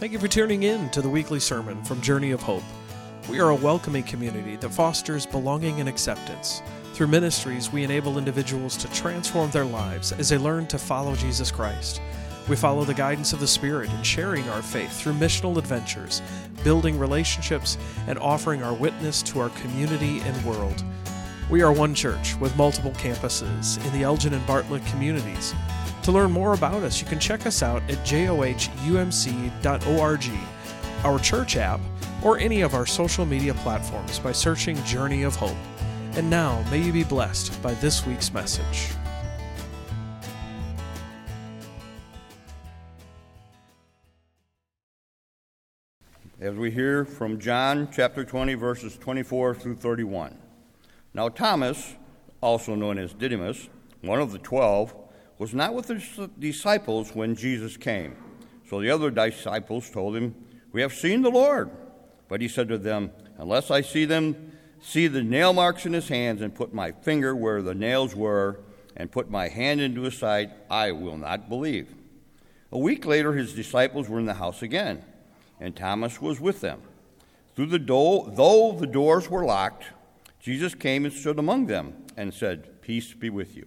Thank you for tuning in to the weekly sermon from Journey of Hope. We are a welcoming community that fosters belonging and acceptance. Through ministries, we enable individuals to transform their lives as they learn to follow Jesus Christ. We follow the guidance of the Spirit in sharing our faith through missional adventures, building relationships, and offering our witness to our community and world. We are one church with multiple campuses in the Elgin and Bartlett communities. To learn more about us, you can check us out at johumc.org, our church app, or any of our social media platforms by searching Journey of Hope. And now, may you be blessed by this week's message. As we hear from John chapter 20, verses 24 through 31. Now, Thomas, also known as Didymus, one of the twelve, was not with his disciples when Jesus came. So the other disciples told him, We have seen the Lord. But he said to them, Unless I see them, see the nail marks in his hands, and put my finger where the nails were, and put my hand into his side, I will not believe. A week later, his disciples were in the house again, and Thomas was with them. Through the door, though the doors were locked, Jesus came and stood among them and said, Peace be with you.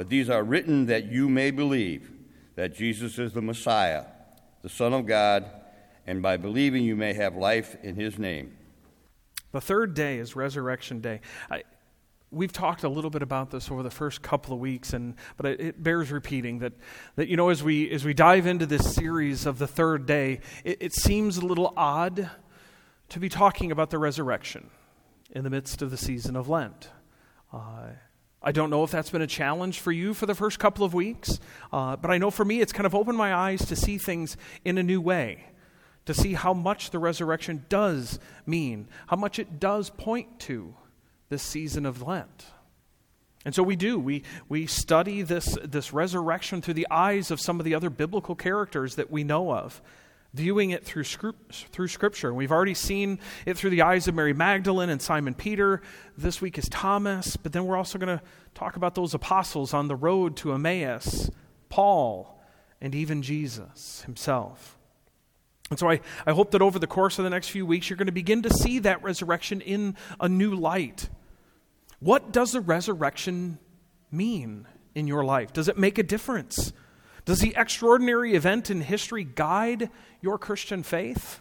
But these are written that you may believe that Jesus is the Messiah, the Son of God, and by believing you may have life in his name. The third day is Resurrection Day. I, we've talked a little bit about this over the first couple of weeks, and but it, it, bears repeating that that you know as we as we dive into this series of the third day, it, it seems a little odd to be talking about the resurrection in the midst of the season of Lent. Uh, I don't know if that's been a challenge for you for the first couple of weeks, uh, but I know for me it's kind of opened my eyes to see things in a new way, to see how much the resurrection does mean, how much it does point to this season of Lent. And so we do. We, we study this, this resurrection through the eyes of some of the other biblical characters that we know of viewing it through, through Scripture. We've already seen it through the eyes of Mary Magdalene and Simon Peter. This week is Thomas, but then we're also going to talk about those apostles on the road to Emmaus, Paul, and even Jesus himself. And so I, I hope that over the course of the next few weeks, you're going to begin to see that resurrection in a new light. What does the resurrection mean in your life? Does it make a difference? Does the extraordinary event in history guide your Christian faith?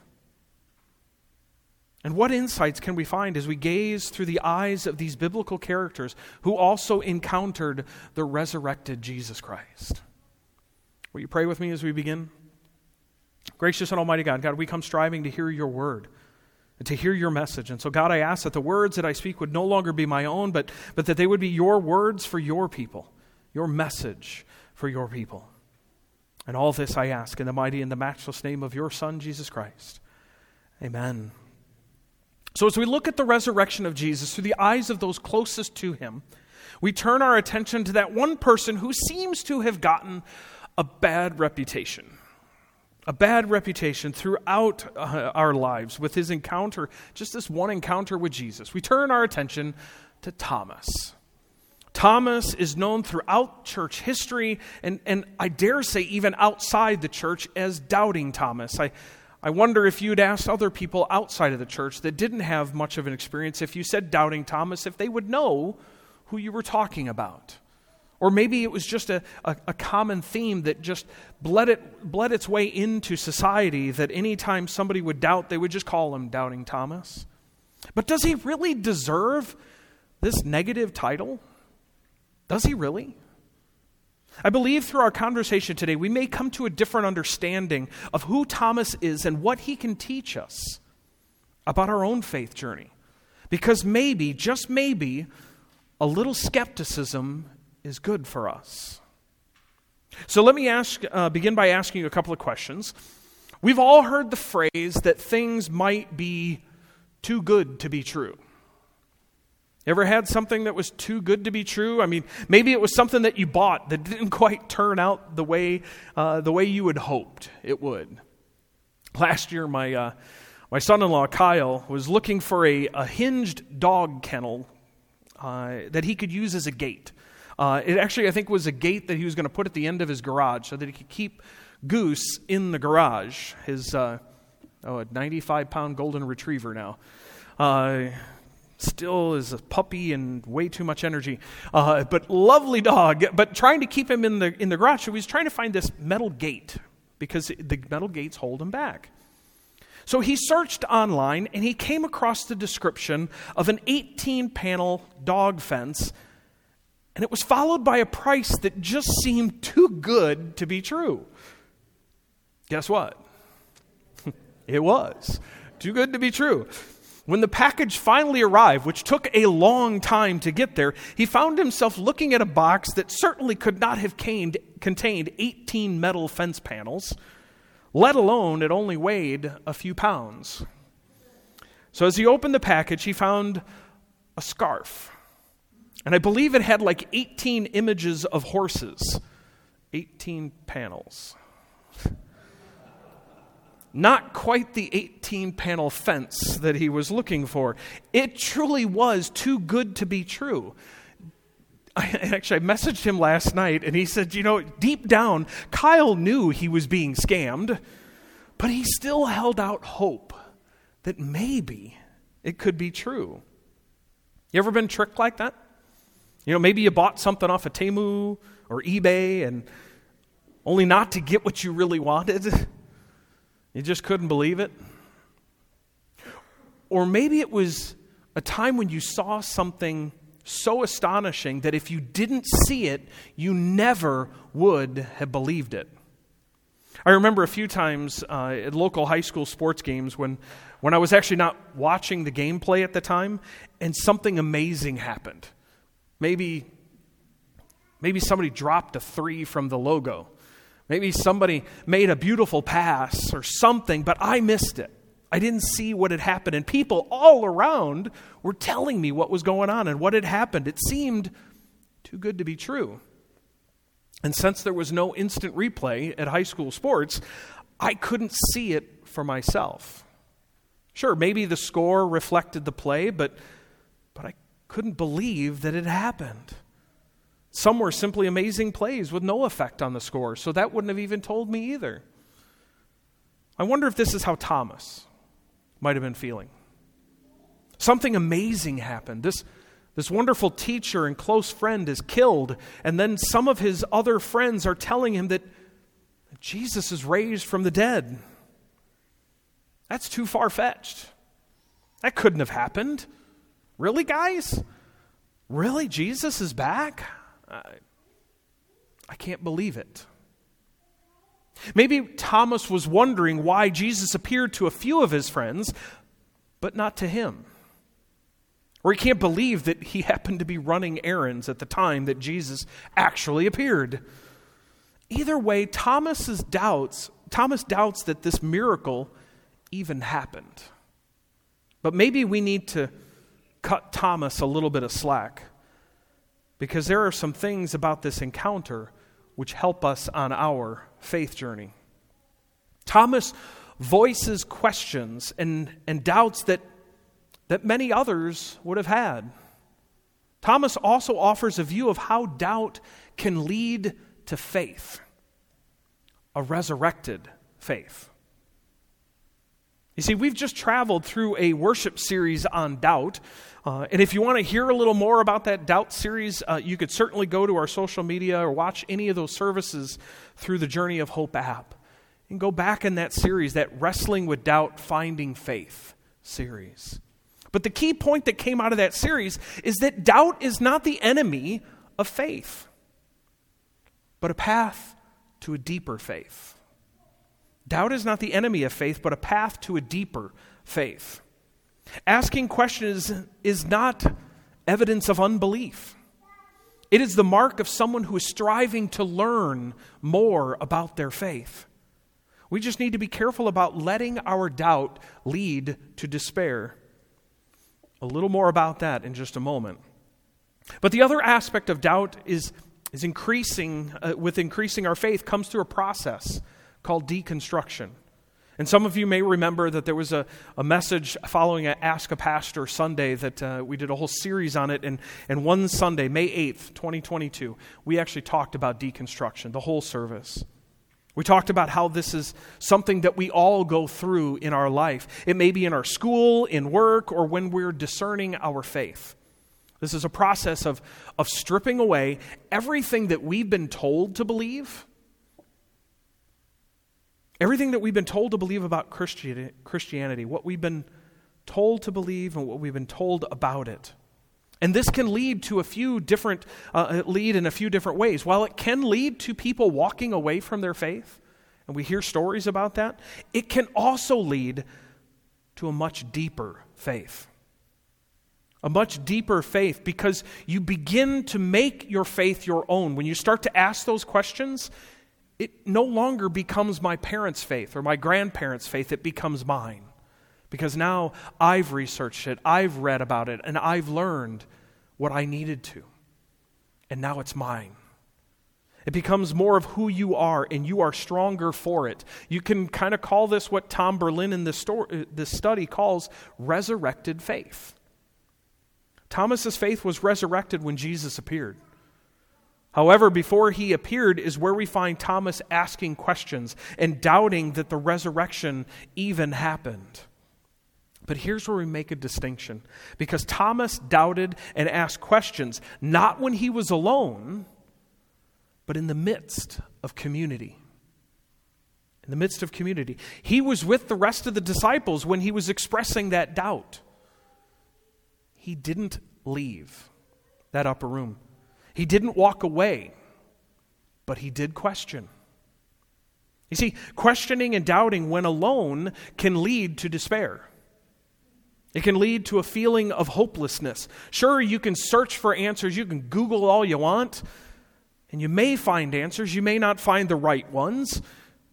And what insights can we find as we gaze through the eyes of these biblical characters who also encountered the resurrected Jesus Christ? Will you pray with me as we begin? Gracious and Almighty God, God, we come striving to hear your word and to hear your message. And so, God, I ask that the words that I speak would no longer be my own, but, but that they would be your words for your people, your message for your people. And all this I ask in the mighty and the matchless name of your Son, Jesus Christ. Amen. So, as we look at the resurrection of Jesus through the eyes of those closest to him, we turn our attention to that one person who seems to have gotten a bad reputation. A bad reputation throughout uh, our lives with his encounter, just this one encounter with Jesus. We turn our attention to Thomas. Thomas is known throughout church history, and, and I dare say even outside the church, as doubting Thomas. I, I wonder if you'd ask other people outside of the church that didn't have much of an experience, if you said doubting Thomas, if they would know who you were talking about. Or maybe it was just a, a, a, common theme that just bled, it, bled its way into society that anytime somebody would doubt, they would just call him Doubting Thomas. But does he really deserve this negative title? Does he really? I believe through our conversation today, we may come to a different understanding of who Thomas is and what he can teach us about our own faith journey. Because maybe, just maybe, a little skepticism is good for us. So let me ask, uh, begin by asking you a couple of questions. We've all heard the phrase that things might be too good to be true. Ever had something that was too good to be true? I mean, maybe it was something that you bought that didn't quite turn out the way, uh, the way you had hoped it would. Last year, my, uh, my son in law, Kyle, was looking for a, a hinged dog kennel uh, that he could use as a gate. Uh, it actually, I think, was a gate that he was going to put at the end of his garage so that he could keep Goose in the garage. His, uh, oh, a 95 pound golden retriever now. Still is a puppy and way too much energy. Uh, but lovely dog. But trying to keep him in the, in the garage, so he was trying to find this metal gate because the metal gates hold him back. So he searched online and he came across the description of an 18 panel dog fence, and it was followed by a price that just seemed too good to be true. Guess what? it was. Too good to be true. When the package finally arrived, which took a long time to get there, he found himself looking at a box that certainly could not have contained 18 metal fence panels let alone it only weighed a few pounds. So as he opened the package, he found a scarf. And I believe it had like 18 images of horses, 18 panels. Not quite the 18 panel fence that he was looking for. It truly was too good to be true. I, actually, I messaged him last night and he said, you know, deep down, Kyle knew he was being scammed, but he still held out hope that maybe it could be true. You ever been tricked like that? You know, maybe you bought something off of Temu or eBay and only not to get what you really wanted. You just couldn't believe it. Or maybe it was a time when you saw something so astonishing that if you didn't see it, you never would have believed it. I remember a few times uh, at local high school sports games when, when I was actually not watching the gameplay at the time and something amazing happened. Maybe, maybe somebody dropped a three from the logo. Maybe somebody made a beautiful pass or something, but I missed it. I didn't see what had happened. And people all around were telling me what was going on and what had happened. It seemed too good to be true. And since there was no instant replay at high school sports, I couldn't see it for myself. Sure, maybe the score reflected the play, but, but I couldn't believe that it happened. Some were simply amazing plays with no effect on the score, so that wouldn't have even told me either. I wonder if this is how Thomas, might have been feeling. Something amazing happened. This, this wonderful teacher and close friend is killed, and then some of his other friends are telling him that Jesus is raised from the dead. That's too far fetched. That couldn't have happened. Really, guys? Really? Jesus is back? I, I can't believe it. Maybe Thomas was wondering why Jesus appeared to a few of his friends, but not to him. Or he can't believe that he happened to be running errands at the time that Jesus actually appeared. Either way, Thomas's doubts, Thomas doubts that this miracle even happened. But maybe we need to cut Thomas a little bit of slack because there are some things about this encounter which help us on our faith journey. Thomas voices questions and, and doubts that, that many others would have had. Thomas also offers a view of how doubt can lead to faith, a resurrected faith. You see, we've just traveled through a worship series on doubt. Uh, and if you want to hear a little more about that doubt series, uh, you could certainly go to our social media or watch any of those services through the Journey of Hope app. And go back in that series, that Wrestling with Doubt, Finding Faith series. But the key point that came out of that series is that doubt is not the enemy of faith, but a path to a deeper faith. Doubt is not the enemy of faith, but a path to a deeper faith. Asking questions is not evidence of unbelief. It is the mark of someone who is striving to learn more about their faith. We just need to be careful about letting our doubt lead to despair. A little more about that in just a moment. But the other aspect of doubt is, is increasing, uh, with increasing our faith, comes through a process called deconstruction. And some of you may remember that there was a, a message following an Ask a Pastor Sunday that uh, we did a whole series on it. And, and one Sunday, May 8th, 2022, we actually talked about deconstruction, the whole service. We talked about how this is something that we all go through in our life. It may be in our school, in work, or when we're discerning our faith. This is a process of, of stripping away everything that we've been told to believe, everything that we've been told to believe about Christianity, what we've been told to believe, and what we've been told about it. And this can lead to a few different, uh, lead in a few different ways. While it can lead to people walking away from their faith, and we hear stories about that, it can also lead to a much deeper faith. A much deeper faith because you begin to make your faith your own. When you start to ask those questions, it no longer becomes my parents' faith or my grandparents' faith, it becomes mine. Because now I've researched it, I've read about it, and I've learned what I needed to. And now it's mine. It becomes more of who you are, and you are stronger for it. You can kind of call this what Tom Berlin in this, story, uh, this study calls resurrected faith. Thomas's faith was resurrected when Jesus appeared. However, before he appeared is where we find Thomas asking questions and doubting that the resurrection even happened. But here's where we make a distinction because Thomas doubted and asked questions, not when he was alone, but in the midst of community. In the midst of community. He was with the rest of the disciples when he was expressing that doubt. He didn't leave that upper room, he didn't walk away, but he did question. You see, questioning and doubting when alone can lead to despair. It can lead to a feeling of hopelessness. Sure, you can search for answers, you can Google all you want, and you may find answers. You may not find the right ones,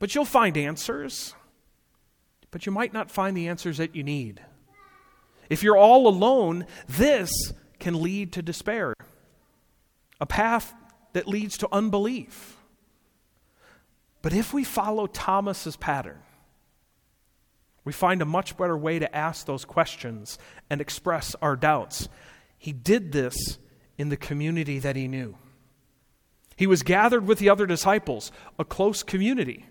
but you'll find answers. But you might not find the answers that you need. If you're all alone, this can lead to despair, a path that leads to unbelief. But if we follow Thomas's pattern, we find a much better way to ask those questions and express our doubts. He did this in the community that he knew. He was gathered with the other disciples, a close community,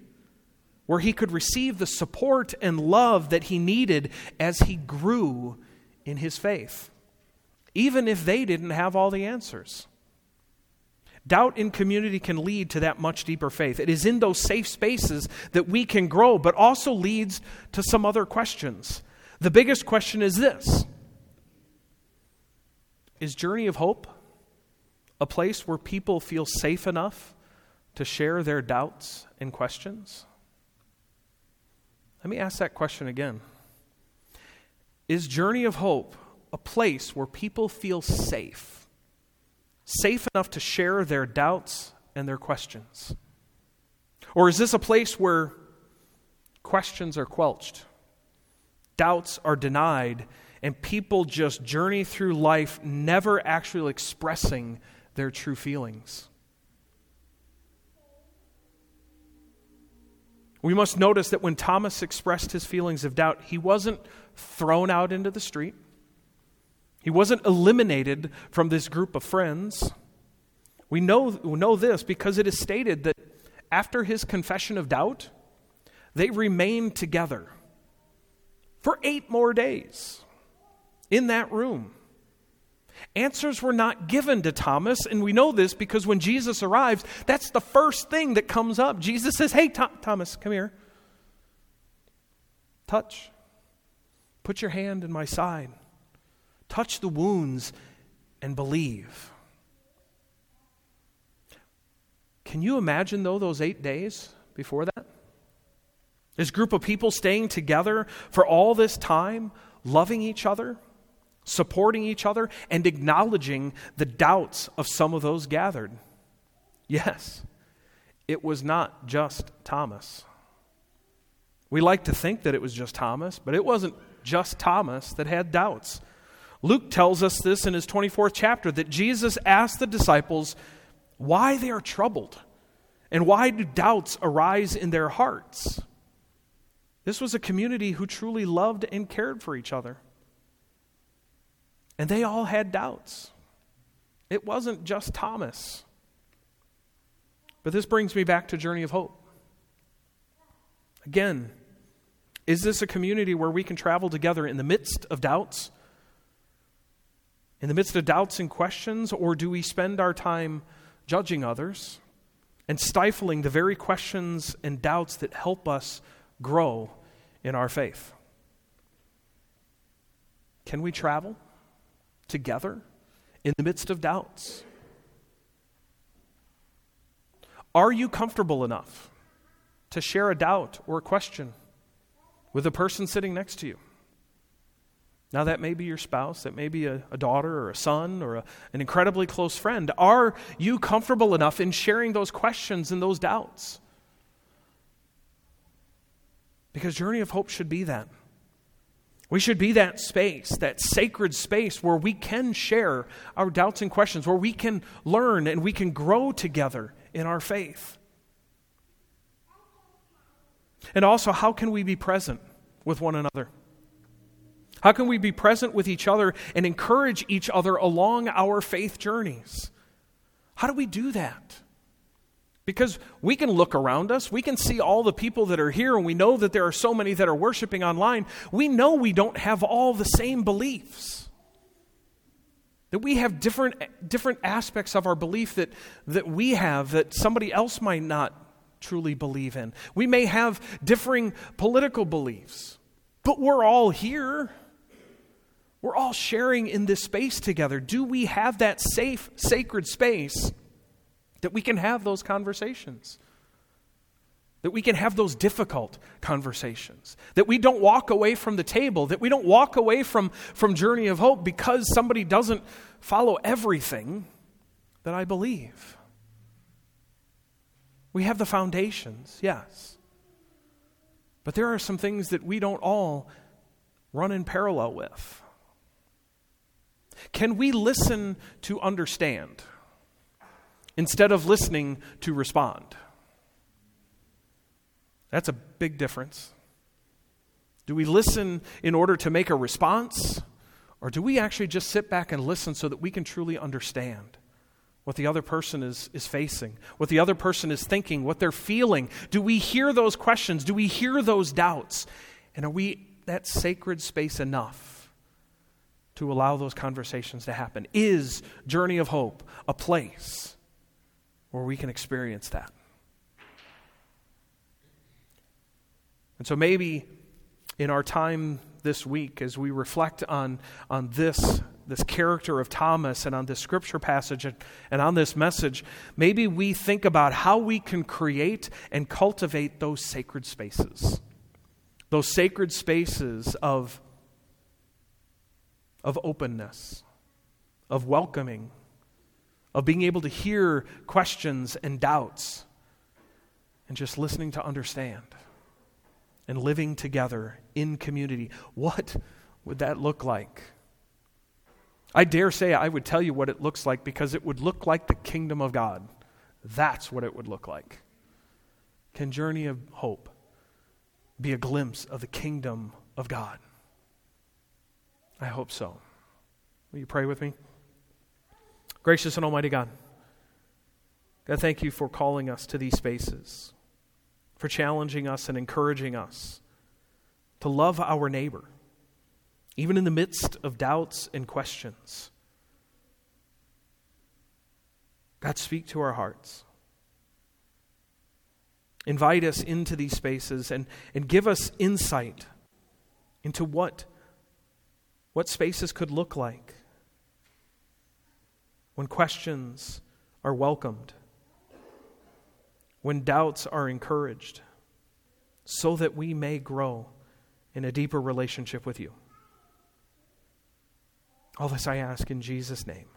where he could receive the support and love that he needed as he grew in his faith, even if they didn't have all the answers. Doubt in community can lead to that much deeper faith. It is in those safe spaces that we can grow, but also leads to some other questions. The biggest question is this Is Journey of Hope a place where people feel safe enough to share their doubts and questions? Let me ask that question again. Is Journey of Hope a place where people feel safe? Safe enough to share their doubts and their questions? Or is this a place where questions are quelched, doubts are denied, and people just journey through life never actually expressing their true feelings? We must notice that when Thomas expressed his feelings of doubt, he wasn't thrown out into the street. He wasn't eliminated from this group of friends. We know, we know this because it is stated that after his confession of doubt, they remained together for eight more days in that room. Answers were not given to Thomas, and we know this because when Jesus arrives, that's the first thing that comes up. Jesus says, Hey, Thomas, come here. Touch. Put your hand in my side. Touch the wounds and believe. Can you imagine, though, those eight days before that? This group of people staying together for all this time, loving each other, supporting each other, and acknowledging the doubts of some of those gathered. Yes, it was not just Thomas. We like to think that it was just Thomas, but it wasn't just Thomas that had doubts. Luke tells us this in his 24th chapter that Jesus asked the disciples why they are troubled and why do doubts arise in their hearts. This was a community who truly loved and cared for each other. And they all had doubts. It wasn't just Thomas. But this brings me back to Journey of Hope. Again, is this a community where we can travel together in the midst of doubts? In the midst of doubts and questions? Or do we spend our time judging others and stifling the very questions and doubts that help us grow in our faith? Can we travel together in the midst of doubts? Are you comfortable enough to share a doubt or a question with the person sitting next to you? Now, that may be your spouse, that may be a, a daughter or a son or a, an incredibly close friend. Are you comfortable enough in sharing those questions and those doubts? Because Journey of Hope should be that. We should be that space, that sacred space where we can share our doubts and questions, where we can learn and we can grow together in our faith. And also, how can we be present with one another? How can we be present with each other and encourage each other along our faith journeys? How do we do that? Because we can look around us, we can see all the people that are here, and we know that there are so many that are worshiping online. We know we don't have all the same beliefs. That we have different, different aspects of our belief that, that we have that somebody else might not truly believe in. We may have differing political beliefs, but we're all here. We're all sharing in this space together. Do we have that safe, sacred space that we can have those conversations? That we can have those difficult conversations. That we don't walk away from the table. That we don't walk away from, from Journey of Hope because somebody doesn't follow everything that I believe. We have the foundations, yes. But there are some things that we don't all run in parallel with. Can we listen to understand instead of listening to respond? That's a big difference. Do we listen in order to make a response? Or do we actually just sit back and listen so that we can truly understand what the other person is, is facing, what the other person is thinking, what they're feeling? Do we hear those questions? Do we hear those doubts? And are we that sacred space enough to allow those conversations to happen? Is Journey of Hope a place where we can experience that? And so maybe in our time this week, as we reflect on, on this, this character of Thomas and on this scripture passage and, and on this message, maybe we think about how we can create and cultivate those sacred spaces. Those sacred spaces of, of openness, of welcoming, of being able to hear questions and doubts, and just listening to understand and living together in community. What would that look like? I dare say I would tell you what it looks like because it would look like the kingdom of God. That's what it would look like. Can Journey of Hope be a glimpse of the kingdom of God? I hope so. Will you pray with me? Gracious and Almighty God, God, thank you for calling us to these spaces for challenging us and encouraging us to love our neighbor, even in the midst of doubts and questions. God, speak to our hearts. Invite us into these spaces and, and give us insight into what, what spaces could look like when questions are welcomed when doubts are encouraged, so that we may grow in a deeper relationship with you. All this I ask in Jesus' name.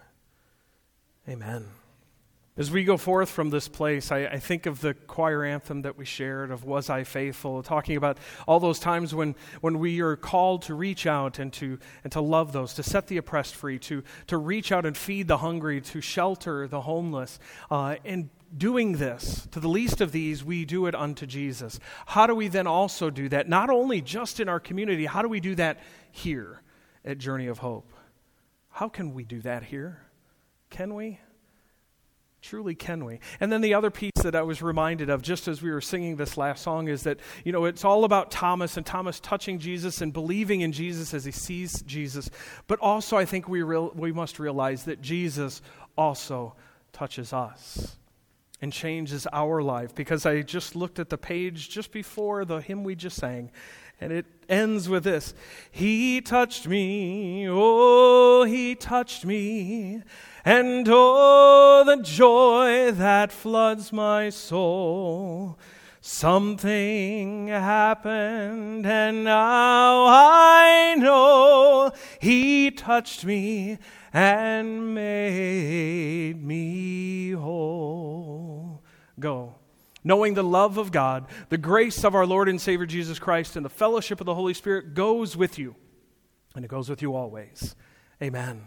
Amen. As we go forth from this place, I, I, think of the choir anthem that we shared of Was I Faithful, talking about all those times when, when we are called to reach out and to, and to love those, to set the oppressed free, to, to reach out and feed the hungry, to shelter the homeless. Uh, and doing this, to the least of these, we do it unto Jesus. How do we then also do that? Not only just in our community, how do we do that here at Journey of Hope? How can we do that here? Can we? Truly, can we? And then the other piece that I was reminded of just as we were singing this last song is that, you know, it's all about Thomas and Thomas touching Jesus and believing in Jesus as he sees Jesus. But also, I think we, real, we must realize that Jesus also touches us and changes our life. Because I just looked at the page just before the hymn we just sang, and it ends with this He touched me, oh, He touched me and oh, the joy that floods my soul. Something happened, and now I know He touched me and made me whole. Go. Knowing the love of God, the grace of our Lord and Savior Jesus Christ, and the fellowship of the Holy Spirit goes with you, and it goes with you always. Amen.